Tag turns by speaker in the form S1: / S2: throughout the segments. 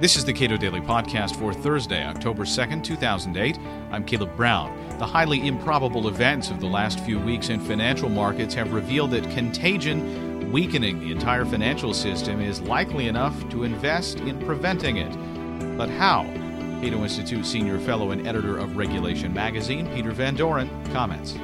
S1: This is the Cato Daily Podcast for Thursday, October 2nd, 2008. I'm Caleb Brown. The highly improbable events of the last few weeks in financial markets have revealed that contagion weakening the entire financial system is likely enough to invest in preventing it. But how? Cato Institute senior fellow and editor of Regulation magazine, Peter Van Doren, comments.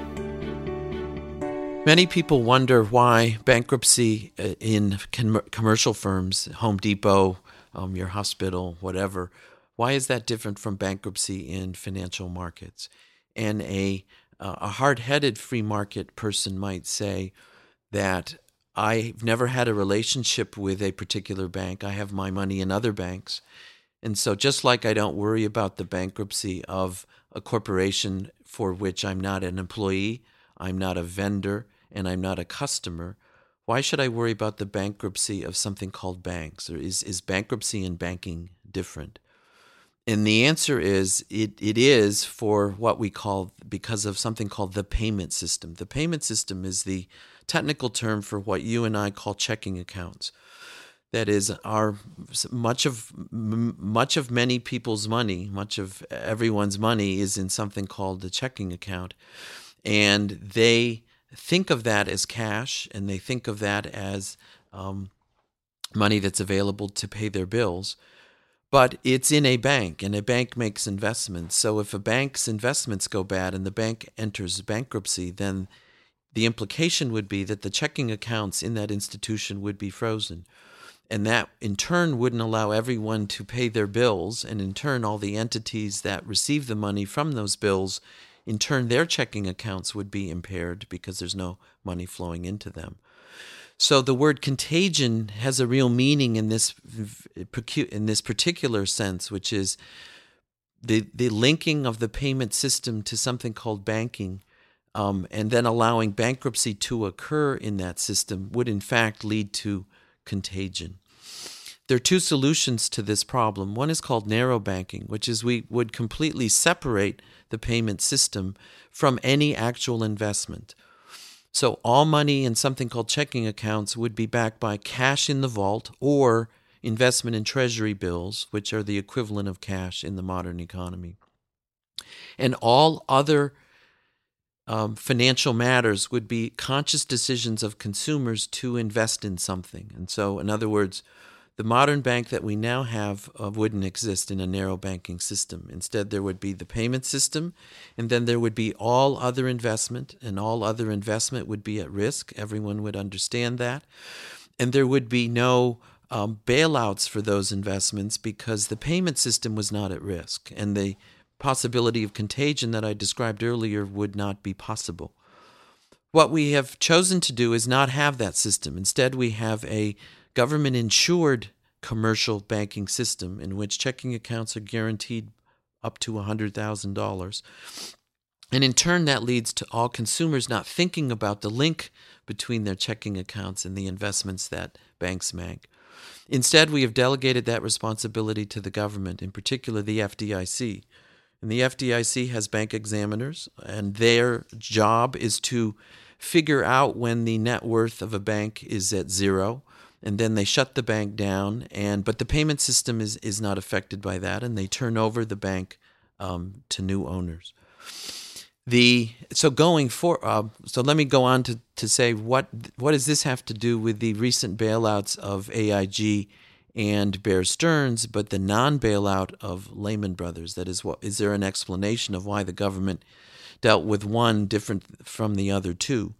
S2: Many people wonder why bankruptcy uh, in commercial firms, Home Depot, um, your hospital, whatever. Why is that different from bankruptcy in financial markets? And a uh, a hard-headed free market person might say that I've never had a relationship with a particular bank. I have my money in other banks. And so just like I don't worry about the bankruptcy of a corporation for which I'm not an employee, I'm not a vendor, and I'm not a customer, why should I worry about the bankruptcy of something called banks? Or is, is bankruptcy and banking different? And the answer is it, it is for what we call, because of something called the payment system. The payment system is the technical term for what you and I call checking accounts. That is, our much of much of many people's money, much of everyone's money is in something called the checking account, and they think of that as cash and they think of that as um, money that's available to pay their bills. But it's in a bank, and a bank makes investments. So if a bank's investments go bad and the bank enters bankruptcy, then the implication would be that the checking accounts in that institution would be frozen. And that in turn wouldn't allow everyone to pay their bills, and in turn, all the entities that receive the money from those bills in turn, their checking accounts would be impaired because there's no money flowing into them. So the word contagion has a real meaning in this in this particular sense, which is the the linking of the payment system to something called banking, um, and then allowing bankruptcy to occur in that system would in fact lead to contagion. There are two solutions to this problem. One is called narrow banking, which is we would completely separate the payment system from any actual investment. So all money in something called checking accounts would be backed by cash in the vault or investment in treasury bills, which are the equivalent of cash in the modern economy. And all other um, financial matters would be conscious decisions of consumers to invest in something. And so, in other words, the modern bank that we now have uh, wouldn't exist in a narrow banking system. Instead, there would be the payment system, and then there would be all other investment, and all other investment would be at risk. Everyone would understand that. And there would be no um, bailouts for those investments because the payment system was not at risk, and the possibility of contagion that I described earlier would not be possible. What we have chosen to do is not have that system. Instead, we have a government insured commercial banking system in which checking accounts are guaranteed up to $100,000. And in turn, that leads to all consumers not thinking about the link between their checking accounts and the investments that banks make. Instead, we have delegated that responsibility to the government, in particular the FDIC. And the FDIC has bank examiners, and their job is to figure out when the net worth of a bank is at zero and then they shut the bank down and but the payment system is is not affected by that and they turn over the bank um, to new owners the so going for uh, so let me go on to, to say what what does this have to do with the recent bailouts of AIG and Bear Stearns, but the non-bailout of Lehman Brothers. That is, what is there an explanation of why the government dealt with one different from the other two?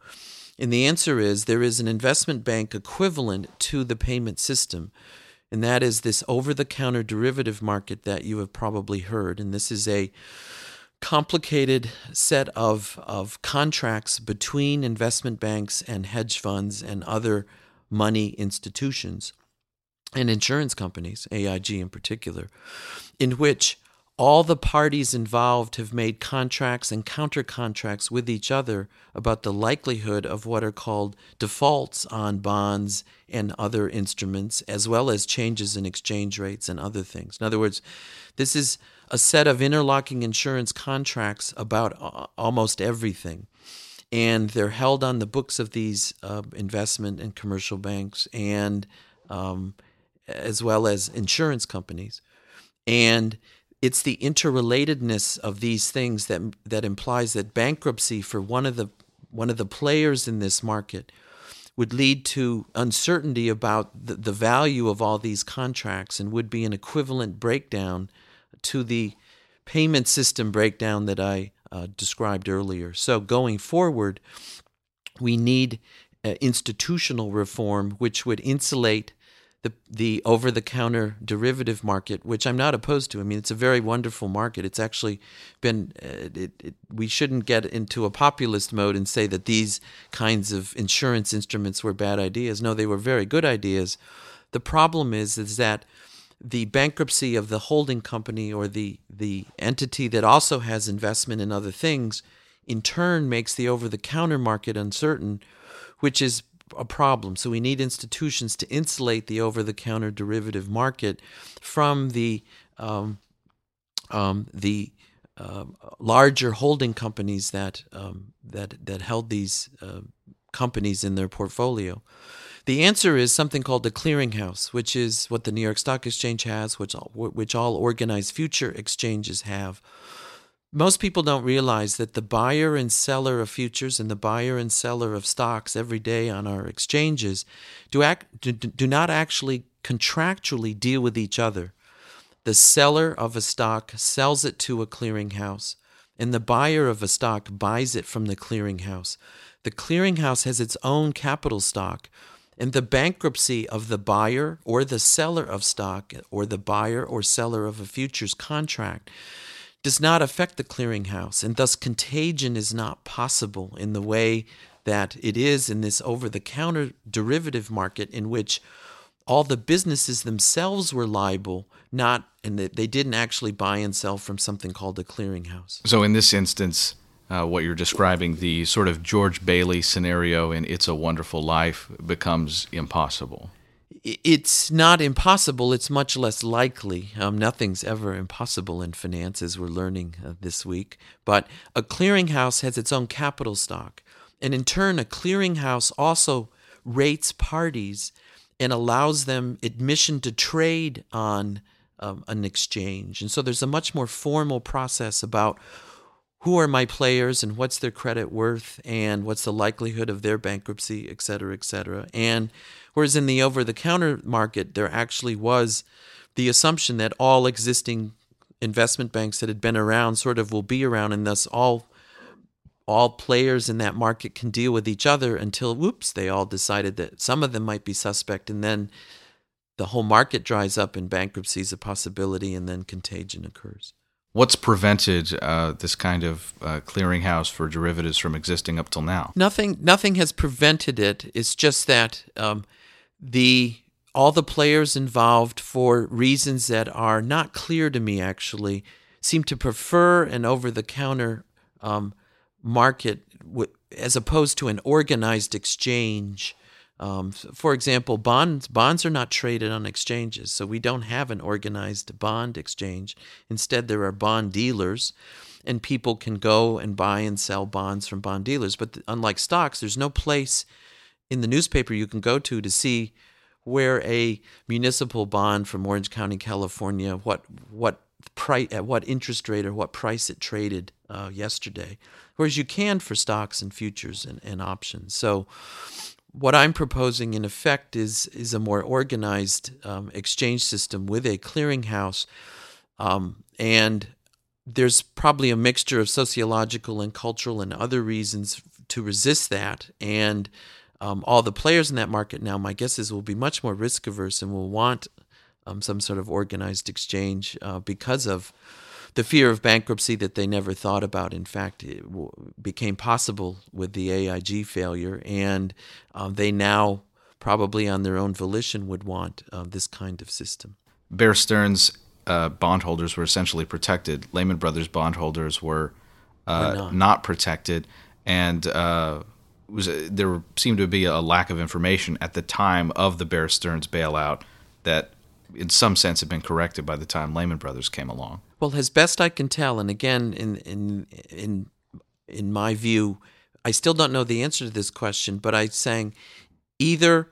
S2: And the answer is there is an investment bank equivalent to the payment system, and that is this over the counter derivative market that you have probably heard. And this is a complicated set of, of contracts between investment banks and hedge funds and other money institutions and insurance companies, AIG in particular, in which all the parties involved have made contracts and counter contracts with each other about the likelihood of what are called defaults on bonds and other instruments, as well as changes in exchange rates and other things. In other words, this is a set of interlocking insurance contracts about almost everything. And they're held on the books of these uh, investment and commercial banks. And um, as well as insurance companies. And it's the interrelatedness of these things that that implies that bankruptcy for one of the one of the players in this market would lead to uncertainty about the, the value of all these contracts and would be an equivalent breakdown to the payment system breakdown that I uh, described earlier. So going forward, we need uh, institutional reform which would insulate the the over the counter derivative market, which I'm not opposed to. I mean, it's a very wonderful market. It's actually been. Uh, it, it, we shouldn't get into a populist mode and say that these kinds of insurance instruments were bad ideas. No, they were very good ideas. The problem is is that the bankruptcy of the holding company or the the entity that also has investment in other things, in turn, makes the over the counter market uncertain, which is a problem. So we need institutions to insulate the over-the-counter derivative market from the um, um, the uh, larger holding companies that um, that that held these uh, companies in their portfolio. The answer is something called the clearinghouse, which is what the New York Stock Exchange has, which all, which all organized future exchanges have most people don't realize that the buyer and seller of futures and the buyer and seller of stocks every day on our exchanges do, act, do, do not actually contractually deal with each other. The seller of a stock sells it to a clearinghouse, and the buyer of a stock buys it from the clearinghouse. The clearinghouse has its own capital stock, and the bankruptcy of the buyer or the seller of stock or the buyer or seller of a futures contract does not affect the clearinghouse, and thus contagion is not possible in the way that it is in this over the counter derivative market, in which all the businesses themselves were liable, not and they didn't actually buy and sell from something called a clearinghouse.
S1: So, in this instance, uh, what you're describing, the sort of George Bailey scenario in It's a Wonderful Life becomes impossible
S2: it's not impossible. It's much less likely. Um, nothing's ever impossible in finance, as we're learning uh, this week. But a clearinghouse has its own capital stock. And in turn, a clearinghouse also rates parties and allows them admission to trade on um, an exchange. And so there's a much more formal process about who are my players and what's their credit worth and what's the likelihood of their bankruptcy, et cetera, et cetera. And whereas in the over the counter market, there actually was the assumption that all existing investment banks that had been around sort of will be around and thus all all players in that market can deal with each other until whoops they all decided that some of them might be suspect and then the whole market dries up and bankruptcy is a possibility and then contagion occurs
S1: What's prevented uh, this kind of uh, clearinghouse for derivatives from existing up till now?
S2: Nothing. Nothing has prevented it. It's just that um, the all the players involved, for reasons that are not clear to me, actually, seem to prefer an over-the-counter um, market w- as opposed to an organized exchange um, for example, bonds bonds are not traded on exchanges, so we don't have an organized bond exchange. Instead, there are bond dealers, and people can go and buy and sell bonds from bond dealers. But unlike stocks, there's no place in the newspaper you can go to to see where a municipal bond from Orange County, California, what what price at what interest rate or what price it traded uh, yesterday, whereas you can for stocks and futures and, and options. So what I'm proposing, in effect, is is a more organized um, exchange system with a clearinghouse, um, and there's probably a mixture of sociological and cultural and other reasons to resist that. And um, all the players in that market now, my guess is, will be much more risk averse and will want um, some sort of organized exchange uh, because of the fear of bankruptcy that they never thought about. In fact, w- became possible with the AIG failure, and um, they now probably on their own volition would want uh, this kind of system.
S1: Bear Stearns uh, bondholders were essentially protected. Lehman Brothers bondholders were uh, not. not. protected, and uh, was there seemed to be a lack of information at the time of the Bear Stearns bailout that in some sense had been corrected by the time Lehman Brothers came along.
S2: Well, as best I can tell, and again, in in in in my view, I still don't know the answer to this question, but I'm saying either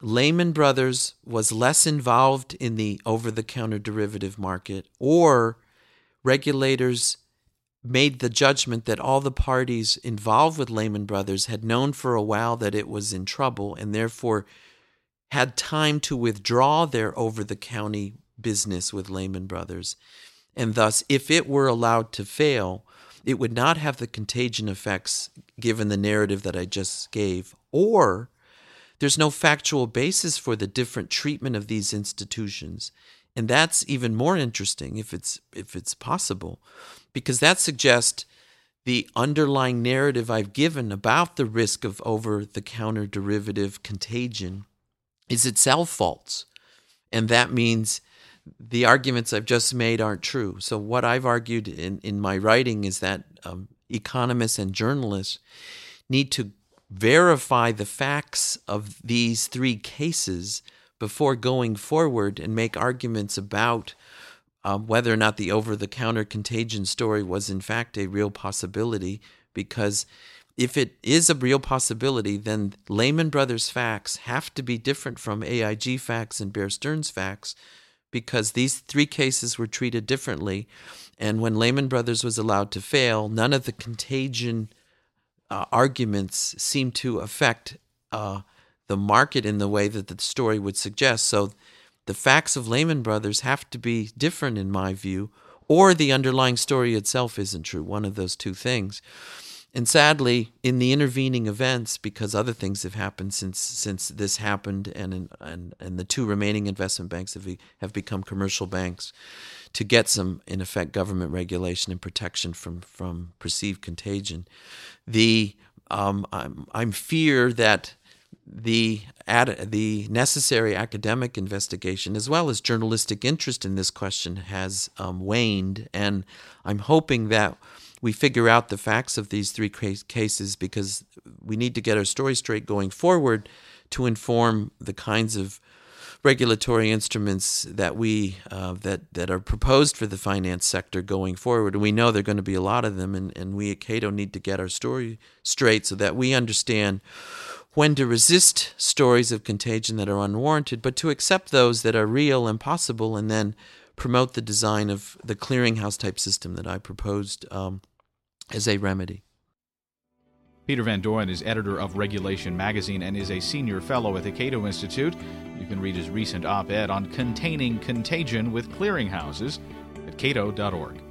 S2: Lehman Brothers was less involved in the over the counter derivative market, or regulators made the judgment that all the parties involved with Lehman Brothers had known for a while that it was in trouble and therefore had time to withdraw their over the counter business with Lehman Brothers. And thus, if it were allowed to fail, it would not have the contagion effects given the narrative that I just gave, or there's no factual basis for the different treatment of these institutions. And that's even more interesting if it's if it's possible because that suggests the underlying narrative I've given about the risk of over the counter derivative contagion is itself false. And that means the arguments I've just made aren't true. So, what I've argued in, in my writing is that um, economists and journalists need to verify the facts of these three cases before going forward and make arguments about um, whether or not the over the counter contagion story was in fact a real possibility. Because if it is a real possibility, then Lehman Brothers facts have to be different from AIG facts and Bear Stearns facts because these three cases were treated differently. And when Lehman Brothers was allowed to fail, none of the contagion uh, arguments seem to affect uh, the market in the way that the story would suggest. So the facts of Lehman Brothers have to be different, in my view, or the underlying story itself isn't true. One of those two things. And sadly, in the intervening events, because other things have happened since since this happened, and and and the two remaining investment banks have have become commercial banks, to get some, in effect, government regulation and protection from from perceived contagion. The um, I'm, I'm fear that the ad, the necessary academic investigation as well as journalistic interest in this question has um, waned, and I'm hoping that we figure out the facts of these three cases because we need to get our story straight going forward to inform the kinds of regulatory instruments that we uh, that that are proposed for the finance sector going forward. And we know there are going to be a lot of them, and, and we at Cato need to get our story straight so that we understand when to resist stories of contagion that are unwarranted, but to accept those that are real and possible, and then promote the design of the clearinghouse type system that I proposed um, as a remedy.
S1: Peter Van Doren is editor of Regulation Magazine and is a senior fellow at the Cato Institute. You can read his recent op ed on containing contagion with clearinghouses at cato.org.